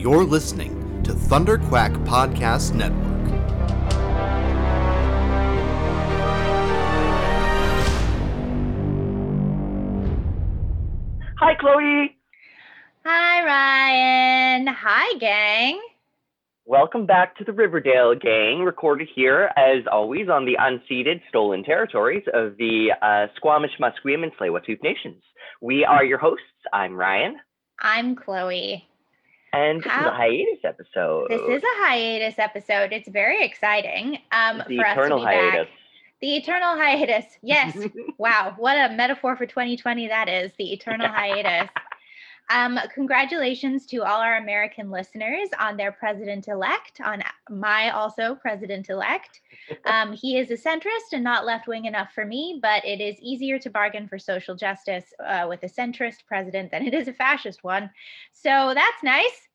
You're listening to Thunder Quack Podcast Network. Hi, Chloe. Hi, Ryan. Hi, gang. Welcome back to the Riverdale Gang, recorded here, as always, on the unceded, stolen territories of the uh, Squamish, Musqueam, and Tsleil-Waututh nations. We are your hosts. I'm Ryan, I'm Chloe. And this is a hiatus episode. This is a hiatus episode. It's very exciting um, the for us to be hiatus. back. The eternal hiatus. Yes. wow. What a metaphor for 2020 that is. The eternal hiatus. Um, congratulations to all our American listeners on their president elect, on my also president elect. Um, he is a centrist and not left wing enough for me, but it is easier to bargain for social justice uh, with a centrist president than it is a fascist one. So that's nice.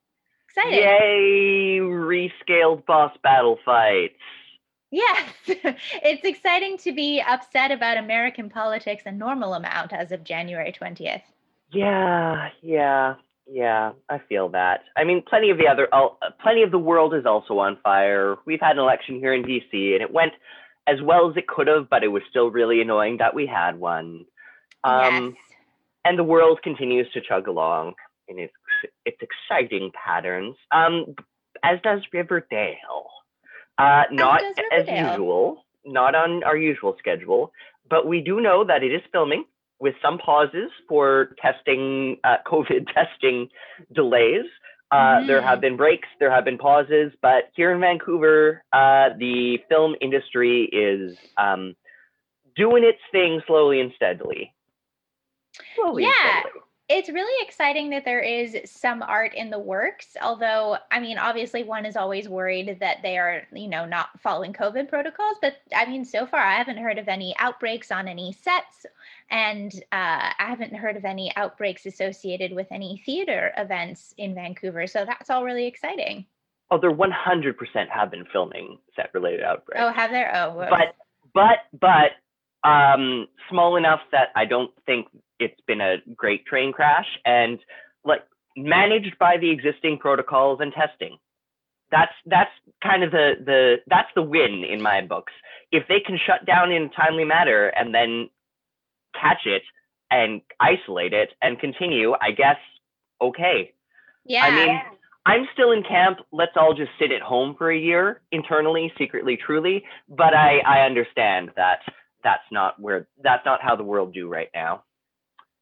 Exciting. Yay! Rescaled boss battle fights. Yes, it's exciting to be upset about American politics a normal amount as of January 20th. Yeah, yeah, yeah. I feel that. I mean, plenty of the other, uh, plenty of the world is also on fire. We've had an election here in BC, and it went as well as it could have, but it was still really annoying that we had one. Um, yes. and the world continues to chug along in its its exciting patterns. Um, as does Riverdale. Uh, not as Riverdale. usual, not on our usual schedule, but we do know that it is filming with some pauses for testing, uh, COVID testing delays. Uh, There have been breaks, there have been pauses, but here in Vancouver, uh, the film industry is um, doing its thing slowly and steadily. Slowly and Yeah. steadily. It's really exciting that there is some art in the works. Although, I mean, obviously, one is always worried that they are, you know, not following COVID protocols. But I mean, so far, I haven't heard of any outbreaks on any sets, and uh, I haven't heard of any outbreaks associated with any theater events in Vancouver. So that's all really exciting. Oh, there 100% have been filming set related outbreaks. Oh, have there? Oh, but but but um small enough that I don't think it's been a great train crash and like managed by the existing protocols and testing. That's that's kind of the the that's the win in my books. If they can shut down in a timely manner and then catch it and isolate it and continue, I guess okay. yeah. I mean, I'm still in camp. Let's all just sit at home for a year, internally, secretly, truly. But I, I understand that that's not where that's not how the world do right now.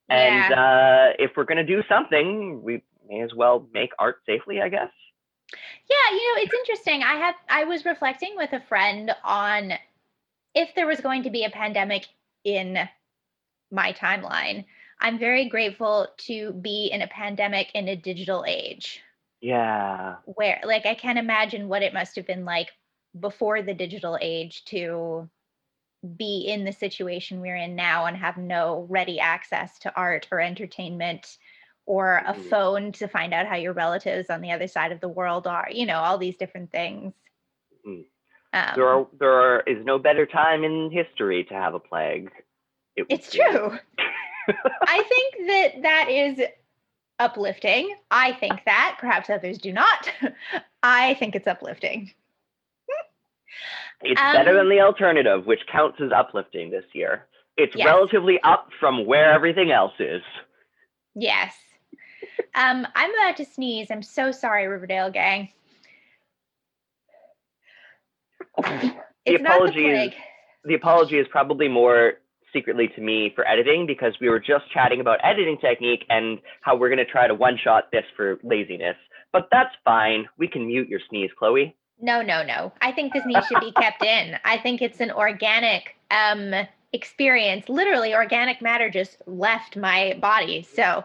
And uh, if we're gonna do something, we may as well make art safely, I guess. Yeah, you know, it's interesting. I have I was reflecting with a friend on if there was going to be a pandemic in my timeline. I'm very grateful to be in a pandemic in a digital age Yeah. where like I can't imagine what it must have been like before the digital age to be in the situation we're in now and have no ready access to art or entertainment or a Mhm. phone to find out how your relatives on the other side of the world are you know all these different things Mhm. um, There are there are, is no better time in history to have a plague. It it's true i think that that is uplifting i think that perhaps others do not i think it's uplifting It's better Um, than the alternative, which counts as uplifting this year. It's Yes. relatively up from where everything else is. Yes. Um, I'm about to sneeze. I'm so sorry, Riverdale gang. The apology is- plague. The apology is probably more secretly to me for editing because we were just chatting about editing technique and how we're going to try to one shot this for laziness. But that's fine. We can mute your sneeze, Chloe. No, no, no. I think the sneeze should be kept in. I think it's an organic um experience. Literally, organic matter just left my body. So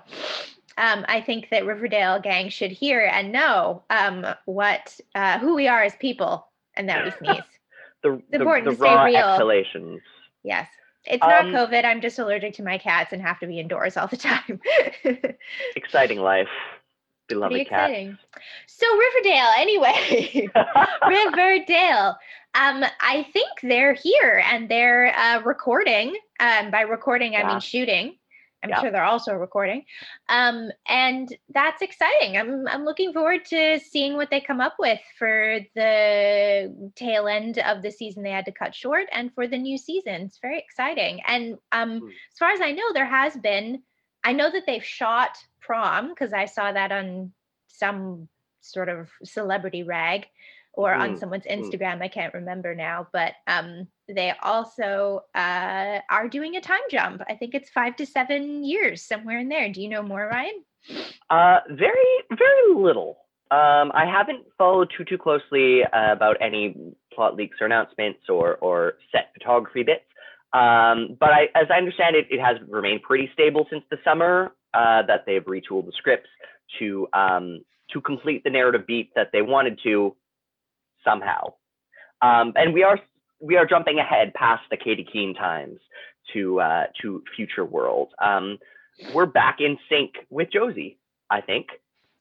um, I think that Riverdale gang should hear and know um, what uh, who we are as people, and that we sneeze. The, the, important the to stay real. exhalations. Yes. It's not Um, COVID. I'm just allergic to my cats and have to be indoors all the time. Exciting life. Beloved Pretty cat. exciting. So Riverdale, anyway. Riverdale. Um, I think they're here and they're uh, recording. Um, by recording, I mean shooting. I'm yeah. sure they're also recording. Um, and that's exciting. I'm I'm looking forward to seeing what they come up with for the tail end of the season they had to cut short and for the new season. It's very exciting. And um, mm. as far as I know, there has been, I know that they've shot prom because I saw that on some sort of celebrity rag or mm, on someone's. Instagram. Mm. I can't remember now, but um, they also uh, are doing a time jump. I think it's five to seven years, somewhere in there. Do you know more, Ryan? Uh, very, very little. Um, I haven't followed too too closely uh, about any plot leaks or announcements or or set photography bits. Um, but I, as I understand it, it has remained pretty stable since the summer. Uh, that they've retooled the scripts to um, to complete the narrative beat that they wanted to somehow. Um, and we are we are jumping ahead past the Katy Keene times to uh, to future world. Um, we're back in sync with Josie. I think.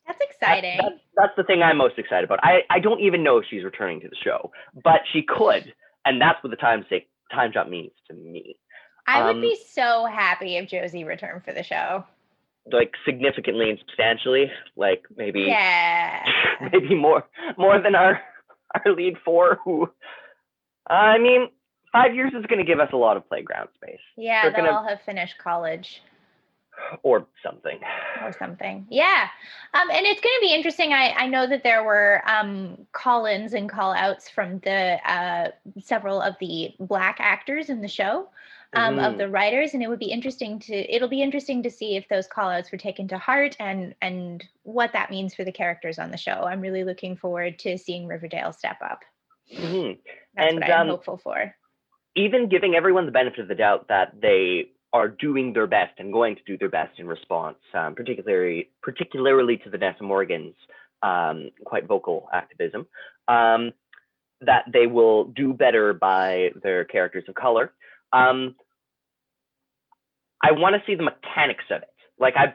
That's exciting. That's, the thing I'm most excited about. I, I don't even know if she's returning to the show, but she could, and that's what the time sync, time jump means to me. I um, would be so happy if Josie returned for the show. Like significantly and substantially, like maybe yeah, maybe more more than our our lead four, who, I mean, five years is going to give us a lot of playground space. Yeah, They're they'll gonna, all have finished college. Or something. Or something. Yeah. Um, and it's going to be interesting. I, I know that there were um, call ins and call outs from the uh, several of the Black actors in the show. Um, mm-hmm. of the writers and it would be interesting to it'll be interesting to see if those call outs were taken to heart and and what that means for the characters on the show i'm really looking forward to seeing riverdale step up mm-hmm. that's and, what i'm um, hopeful for even giving everyone the benefit of the doubt that they are doing their best and going to do their best in response um, particularly particularly to vanessa morgan's um, quite vocal activism um, that they will do better by their characters of color um, I want to see the mechanics of it. Like I,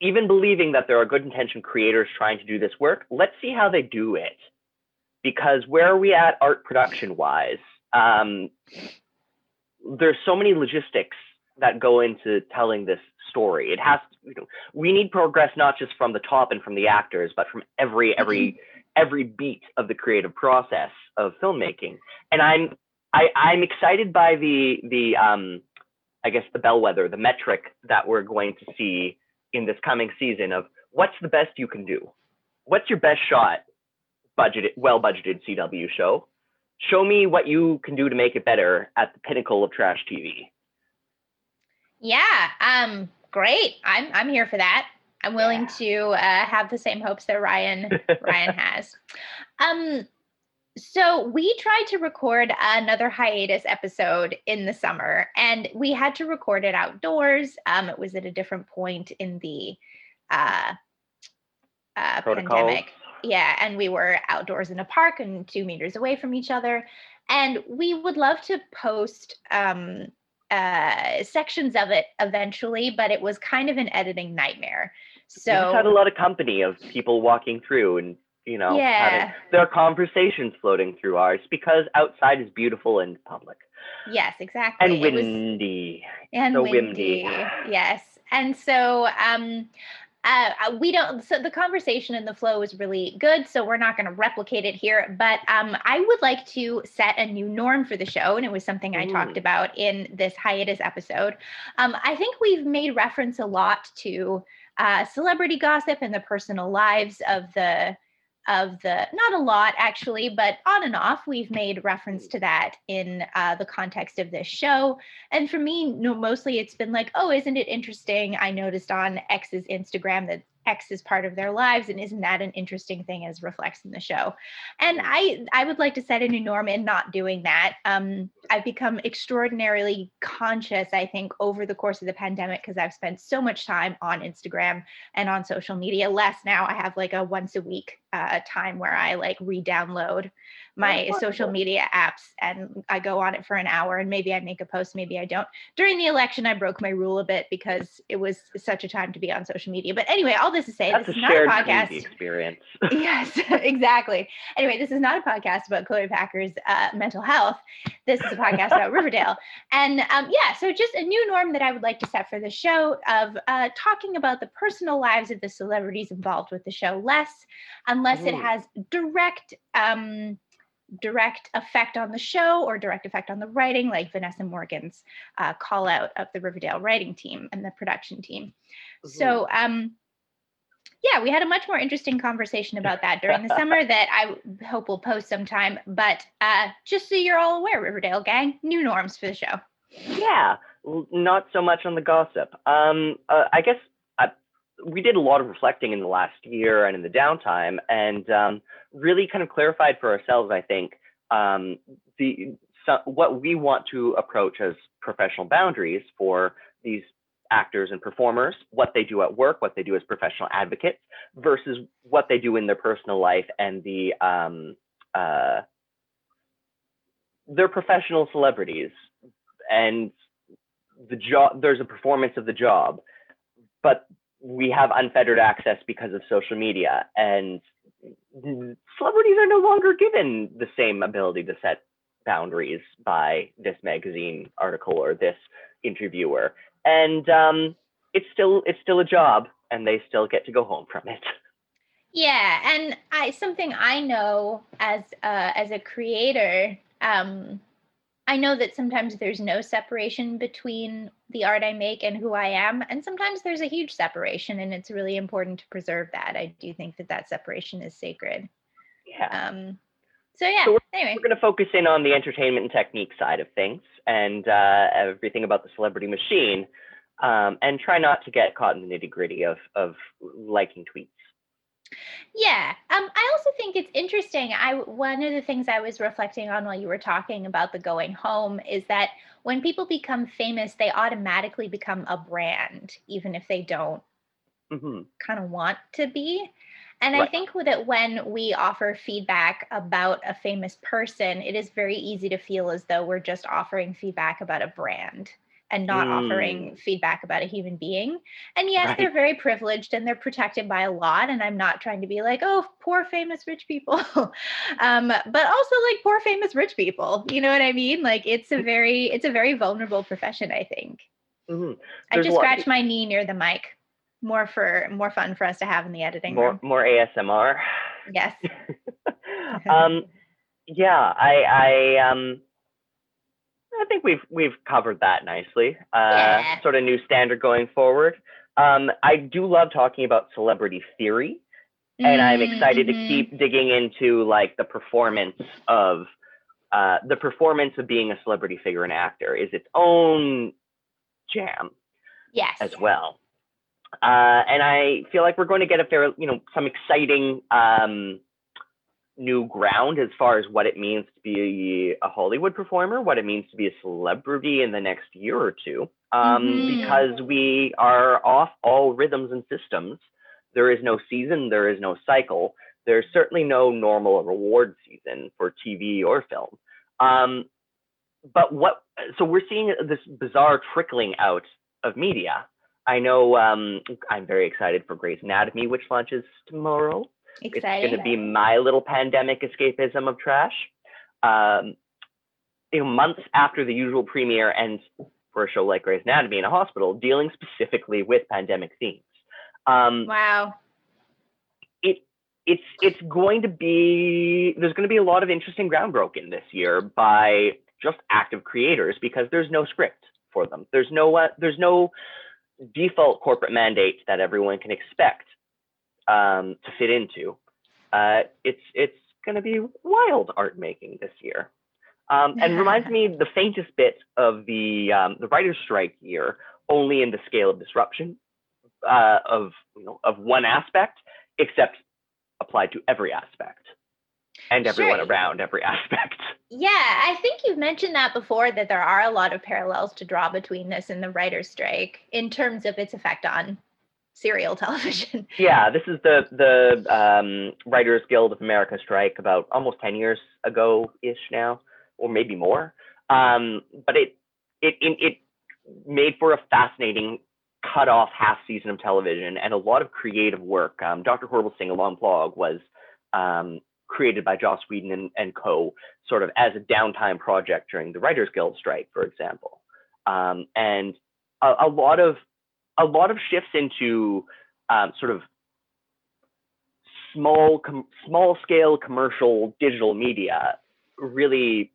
even believing that there are good intention creators trying to do this work, let's see how they do it. Because where are we at art production wise? Um, there's so many logistics that go into telling this story. It has to, you know, we need progress not just from the top and from the actors, but from every every mm-hmm. every beat of the creative process of filmmaking. And I'm I, I'm excited by the the um, I guess the bellwether, the metric that we're going to see in this coming season of what's the best you can do, what's your best shot, budgeted, well budgeted CW show. Show me what you can do to make it better at the pinnacle of trash TV. Yeah, um, great. I'm I'm here for that. I'm willing yeah. to uh, have the same hopes that Ryan Ryan has. Um, so we tried to record another hiatus episode in the summer and we had to record it outdoors um, it was at a different point in the uh, uh, pandemic yeah and we were outdoors in a park and two meters away from each other and we would love to post um, uh, sections of it eventually but it was kind of an editing nightmare so we had a lot of company of people walking through and you know, yeah. are conversations floating through ours because outside is beautiful and public. Yes, exactly. And windy. Was, and so windy. Yes. And so um uh, uh, we don't so the conversation and the flow is really good so we're not going to replicate it here but um, i would like to set a new norm for the show and it was something i talked about in this hiatus episode. Um, i think we've made reference a lot to uh, celebrity gossip and the personal lives of the of the not a lot actually but on and off we've made reference to that in uh, the context of this show and for me no mostly it's been like oh isn't it interesting i noticed on x's instagram that X is part of their lives, and isn't that an interesting thing as reflects in the show? And I I would like to set a new norm in not doing that. Um, I've become extraordinarily conscious, I think, over the course of the pandemic because I've spent so much time on Instagram and on social media. Less now. I have like a once a week uh, time where I like re-download my Oh, social media apps and I go on it for an hour and maybe I make a post, maybe I don't. During the election, I broke my rule a bit because it was such a time to be on social media. But anyway, all this to say, That's this a is not a podcast. experience. yes, exactly. Anyway, this is not a podcast about Chloe Packer's uh, mental health. This is a podcast about Riverdale. And um, yeah, so just a new norm that I would like to set for the show of uh, talking about the personal lives of the celebrities involved with the show less, unless it Mm. has direct. Um, direct effect on the show or direct effect on the writing like vanessa morgan's uh, call out of the riverdale writing team and the production team so um yeah, we had a much more interesting conversation about that during the summer that I hope we'll post sometime. But uh, just so you're all aware, Riverdale gang, new norms for the show. Yeah, not so much on the gossip. Um, uh, I guess we did a lot of reflecting in the last year and in the downtime, and um, really kind of clarified for ourselves. I think um, the so, what we want to approach as professional boundaries for these actors and performers, what they do at work, what they do as professional advocates, versus what they do in their personal life and the um, uh, they're professional celebrities and the job there's a performance of the job but we have unfettered access because of social media and celebrities are no longer given the same ability to set boundaries by this magazine article or this interviewer. And um, it's still it's still a job and they still get to go home from it. Yeah, and I something I know as uh, as a creator, um, I know that sometimes there's no separation between the art I make and who I am, and sometimes there's a huge separation, and it's really important to preserve that. I do think that that separation is sacred. yeah Um, so yeah. So anyway, we're going to focus in on the entertainment and technique side of things and uh, everything about the celebrity machine um, and try not to get caught in the nitty gritty of, of liking tweets. Yeah. Um, I also think it's interesting. I one of the things I was reflecting on while you were talking about the going home is that when people become famous, they automatically become a brand, even if they don't hmm kind of want to be. And I think that when we offer feedback about a famous person, it is very easy to feel as though we're just offering feedback about a brand and not offering feedback about a human being. And yes, they're very privileged and they're protected by a lot. And I'm not trying to be like, oh, poor famous rich people, um, but also like poor famous rich people. You know what I mean? Like it's a very, it's a very vulnerable profession. I think. hmm I just scratched my knee near the mic. More for more fun for us to have in the editing More, room. more ASMR. Yes. um, yeah, I, I, um, I think we've we've covered that nicely. Uh, Yeah. Sort of new standard going forward. Um, I do love talking about celebrity theory. and I'm excited to Mhm. keep digging into like the performance of uh, the performance of being a celebrity figure and actor is its own jam Yes. as well. Uh, and I feel like we're going to get a fair, you know, some exciting um, new ground as far as what it means to be a Hollywood performer, what it means to be a celebrity in the next year or two, um, Mhm. because we are off all rhythms and systems. There is no season, there is no cycle. There's certainly no normal reward season for TV or film. Um, but what, so we're seeing this bizarre trickling out of media. I know um, I'm very excited for Grey's Anatomy, which launches tomorrow. It's going to be my little pandemic escapism of trash. Um, you know, months after the usual premiere ends for a show like Grey's Anatomy in a hospital, dealing specifically with pandemic themes. Um, wow. it it's it's going to be there's going to be a lot of interesting ground broken this year by just active creators because there's no script for them. There's no uh, there's no default corporate mandate that everyone can expect um, to fit into. Uh, it's it's going to be wild art making this year. Um, and reminds me the faintest bit of the um, the writer's strike year, only in the scale of disruption uh, of you know of one aspect, except applied to every aspect and everyone Sure. around every aspect. Yeah, I think you've mentioned that before that there are a lot of parallels to draw between this and the writer's strike in terms of its effect on serial television. Yeah, this is the the um, Writers Guild of America strike about almost ten years ago ish now, or maybe more. Um, but it, it it it made for a fascinating cut off half season of television and a lot of creative work. Um, Dr. Horrible Sing Along Blog was um, created by Joss Whedon and, and, co, sort of as a downtime project during the Writers Guild strike, for example. Um, and a, a, lot of a lot of shifts into um, sort of small com- small scale commercial digital media really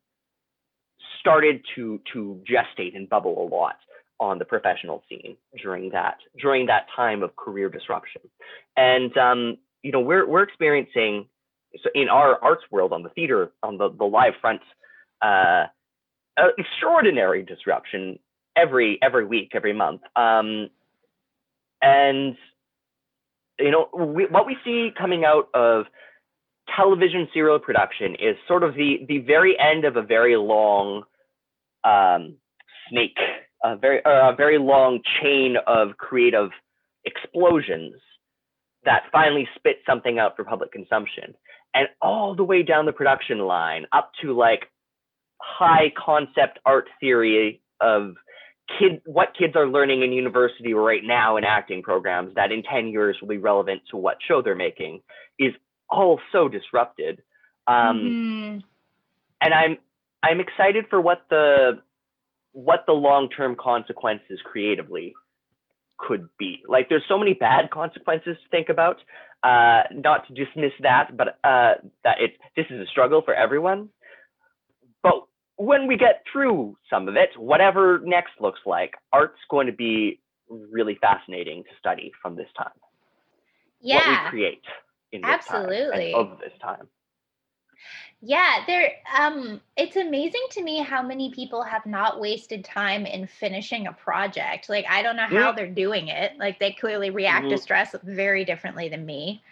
started to to gestate and bubble a lot on the professional scene during that during that time of career disruption. And um, you know we're we're experiencing so in our arts world on the theater on the, the live front uh, extraordinary disruption every every week every month. Um, and you know we, what we see coming out of television serial production is sort of the the very end of a very long um, snake a very a very long chain of creative explosions that finally spit something out for public consumption. And all the way down the production line up to like high concept art theory of kid what kids are learning in university right now in acting programs that in 10 years will be relevant to what show they're making is all so disrupted um, mm-hmm. and i'm i'm excited for what the what the long-term consequences creatively could be. Like there's so many bad consequences to think about. Uh, not to dismiss that, but uh, that it this is a struggle for everyone. But when we get through some of it, whatever next looks like, art's going to be really fascinating to study from this time. Yeah. What we create in this Absolutely. time of this time. Yeah, there um it's amazing to me how many people have not wasted time in finishing a project. Like I don't know how they're doing it. Like they clearly react mm-hmm. to stress very differently than me.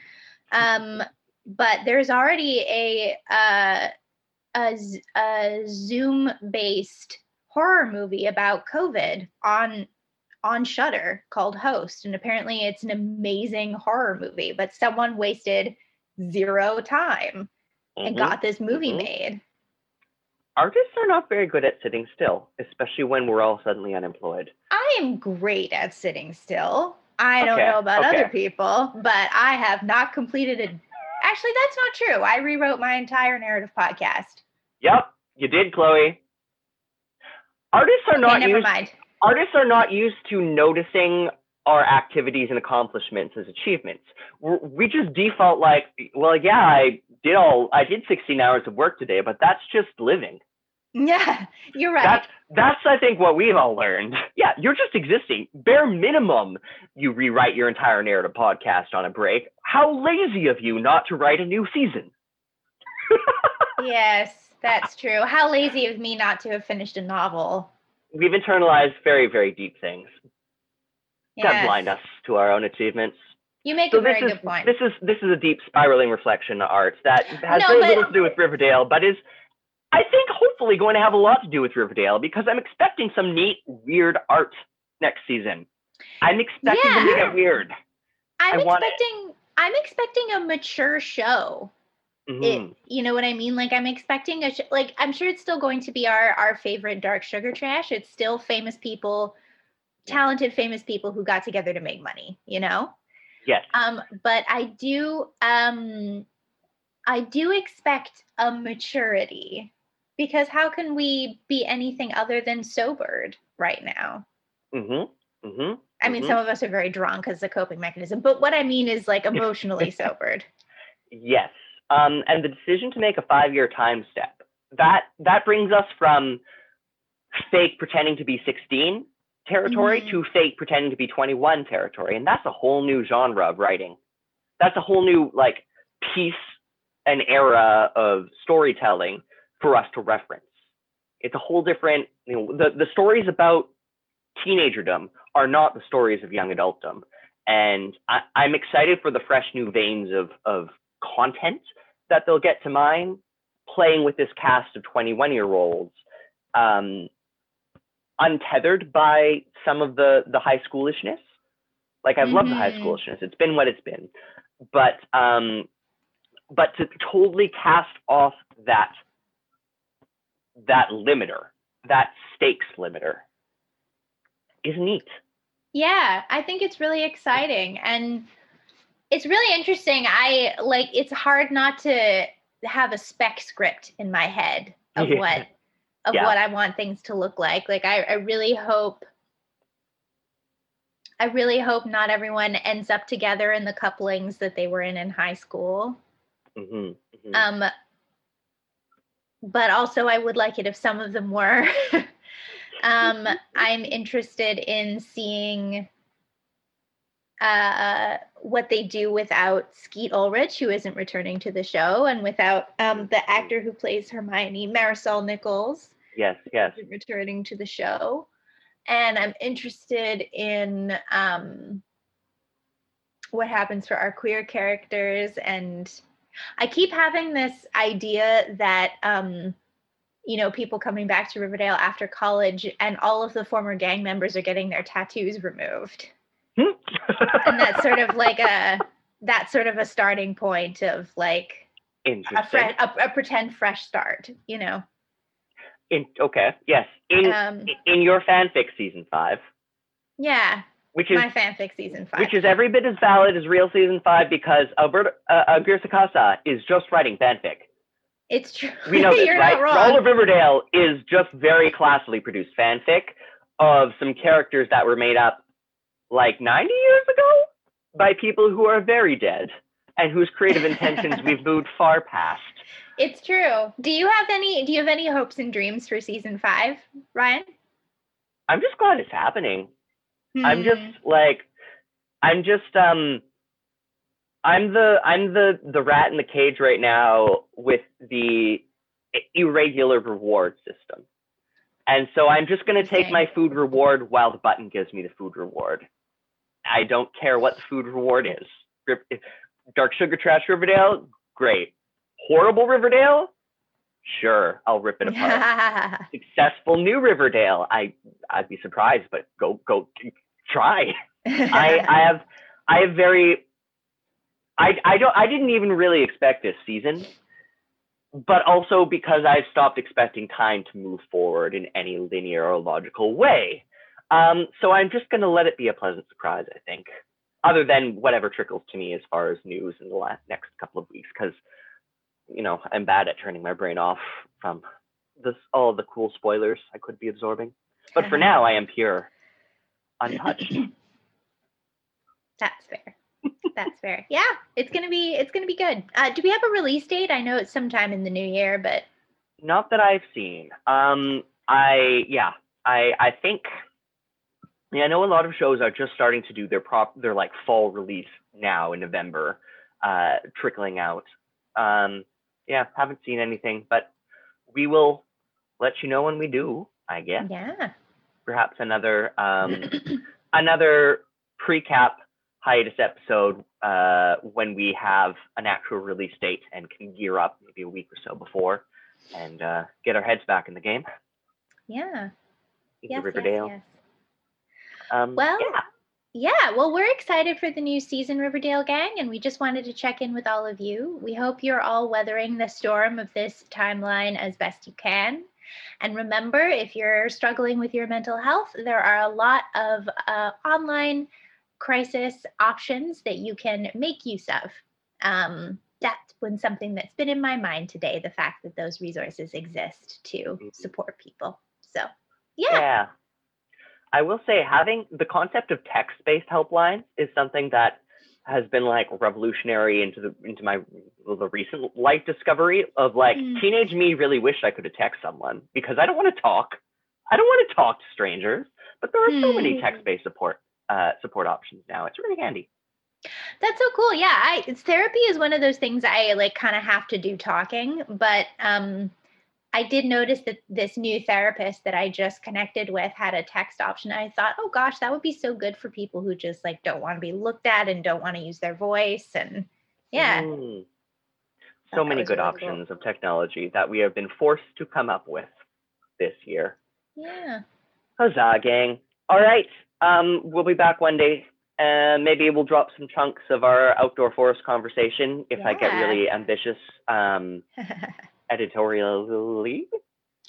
Um but there's already a uh a, a Zoom based horror movie about COVID on on Shudder called Host and apparently it's an amazing horror movie, but someone wasted zero time mm-hmm. and got this movie mm-hmm. made. Artists are not very good at sitting still, especially when we're all suddenly unemployed. I am great at sitting still. I don't know about okay. other people, but I have not completed it. Actually, that's not true. I rewrote my entire narrative podcast. Yep, you did, Chloe. Artists are okay, not never used, mind. Artists are not used to noticing our activities and accomplishments as achievements. we just default like, well, yeah, I did all, I did 16 hours of work today, but that's just living. Yeah, you're right. That's, that's, I think, what we've all learned. Yeah, you're just existing. Bare minimum, you rewrite your entire narrative podcast on a break. How lazy of you not to write a new season. yes, that's true. How lazy of me not to have finished a novel. We've internalized very, very deep things yes. that blind us to our own achievements. You make so a very is, good point. This is this is a deep spiraling reflection of art that has no, very but, little to do with Riverdale, but is I think hopefully going to have a lot to do with Riverdale because I'm expecting some neat, weird art next season. I'm expecting yeah. to get weird. I'm expecting I'm expecting a mature show. Mm-hmm. It, you know what I mean? Like I'm expecting a sh- like I'm sure it's still going to be our our favorite dark sugar trash. It's still famous people talented famous people who got together to make money you know yes um but i do um i do expect a maturity because how can we be anything other than sobered right now mm-hmm mm-hmm i mean mm-hmm. some of us are very drunk as a coping mechanism but what i mean is like emotionally sobered yes um and the decision to make a five year time step that that brings us from fake pretending to be 16 territory mm-hmm. to fake pretending to be 21 territory. And that's a whole new genre of writing. That's a whole new like piece and era of storytelling for us to reference. It's a whole different, you know, the, the stories about teenagerdom are not the stories of young adultdom. And I, I'm excited for the fresh new veins of, of content that they'll get to mine playing with this cast of 21 year olds um, untethered by some of the the high schoolishness Like I've loved the high Mhm. schoolishness. It's been what it's been. But um but to totally cast off that that limiter, that stakes limiter is neat. Yeah, I think it's really exciting and it's really interesting. I like it's hard not to have a spec script in my head of what of Yeah. what I want things to look like. Like I, I really hope I really hope not everyone ends up together in the couplings that they were in in high school. hmm Um, but also, I would like it if some of them were. um, I'm interested in seeing uh, what they do without Skeet Ulrich, who isn't returning to the show, and without um, the actor who plays Hermione, Marisol Nichols, yes, yes. returning to the show. And I'm interested in um, what happens for our queer characters. And I keep having this idea that, um, you know, people coming back to Riverdale after college and all of the former gang members are getting their tattoos removed. Hmm? And that's sort of like a, that's sort of a starting point of like a, fre- a, a pretend fresh start, you know? In, okay, yes. In Um, in your fanfic season five, yeah, which is my fanfic season five. which is every bit as valid as real season five because Alberto uh, uh, Girsa is just writing fanfic. It's true. We know this, You're right? not wrong. All of Riverdale is just very classily produced fanfic of some characters that were made up like 90 years ago by people who are very dead and whose creative intentions we've moved far past. It's true. Do you have any? Do you have any hopes and dreams for season five, Ryan? I'm just glad it's happening. I'm just Hmm. like I'm just um I'm the I'm the the rat in the cage right now with the irregular reward system. And so I'm just going to take my food reward while the button gives me the food reward. I don't care what the food reward is. Dark Sugar Trash Riverdale, great. Horrible Riverdale, sure, I'll rip it apart. Successful New Riverdale, I I'd be surprised, but go go try. I, I have I have very I I don't I didn't even really expect this season, but also because I've stopped expecting time to move forward in any linear or logical way. Um, so I'm just gonna let it be a pleasant surprise, I think. Other than whatever trickles to me as far as news in the last next couple of weeks, because you know I'm bad at turning my brain off from this all the cool spoilers I could be absorbing. But for now, I am pure, untouched. That's fair. That's fair. Yeah, it's gonna be it's gonna be good. Uh, do we have a release date? I know it's sometime in the new year, but Not that I've seen. Um, I yeah, I I think. Yeah, I know a lot of shows are just starting to do their prop their like fall release now in November, uh, trickling out. Um, yeah, haven't seen anything, but we will let you know when we do. I guess yeah. perhaps another um another pre-cap hiatus episode uh, when we have an actual release date and can gear up maybe a week or so before and uh, get our heads back in the game. Yeah. Yes, Riverdale. yes, yes. Um, Well, yeah. Yeah, well, we're excited for the new season, Riverdale Gang, and we just wanted to check in with all of you. We hope you're all weathering the storm of this timeline as best you can. And remember, if you're struggling with your mental health, there are a lot of uh, online crisis options that you can make use of. Um, that's been something that's been in my mind today the fact that those resources exist to Mhm. support people. So, yeah. yeah. I will say having the concept of text-based helplines is something that has been like revolutionary into the into my the recent life discovery of like Mm. teenage me really wished I could have text someone because I don't want to talk. I don't want to talk to strangers, but there are so many Hmm. text-based support uh, support options now. It's really handy. That's so cool. Yeah, I it's- therapy is one of those things I like kind of have to do talking, but um I did notice that this new therapist that I just connected with had a text option. I thought, "Oh gosh, that would be so good for people who just like don't want to be looked at and don't want to use their voice and yeah. Mm. So many good really cool. options of technology that we have been forced to come up with this year. Yeah. Huzzah, gang. All right. Um, we'll be back one day and maybe we'll drop some chunks of our outdoor forest conversation if I get really ambitious um, editorially.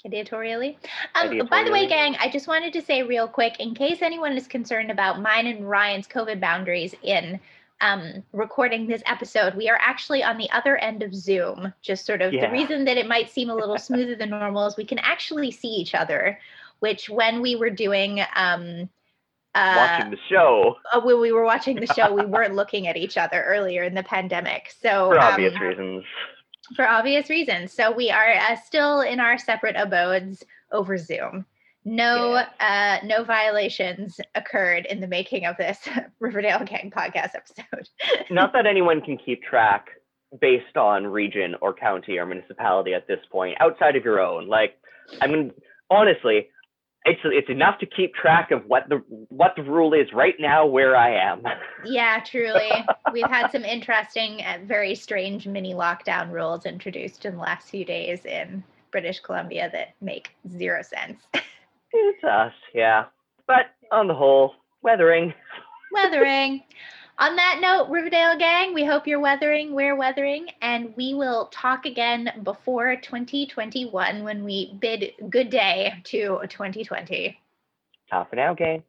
editorially. Um, by the way, gang, I just wanted to say real quick, in case anyone is concerned about mine and Ryan's COVID boundaries in um, recording this episode, we are actually on the other end of Zoom. Just sort of Yeah. the reason that it might seem a little smoother than normal is we can actually see each other, which when we were doing. Um, uh, Watching the show uh, when we were watching the show, we weren't looking at each other earlier in the pandemic. So for obvious um, reasons. For obvious reasons. So we are uh, still in our separate abodes over Zoom. No, uh, no violations occurred in the making of this Riverdale Gang podcast episode. Not that anyone can keep track based on region or county or municipality at this point, outside of your own. Like, I mean, honestly, it's it's enough to keep track of what the what the rule is right now where I am. yeah, truly, we've had some interesting, very strange mini lockdown rules introduced in the last few days in British Columbia that make zero sense. it's us, yeah. But on the whole, weathering. weathering. On that note, Riverdale gang, we hope you're weathering, we're weathering, and we will talk again before 2021 when we bid good day to 2020. Top for now, gang.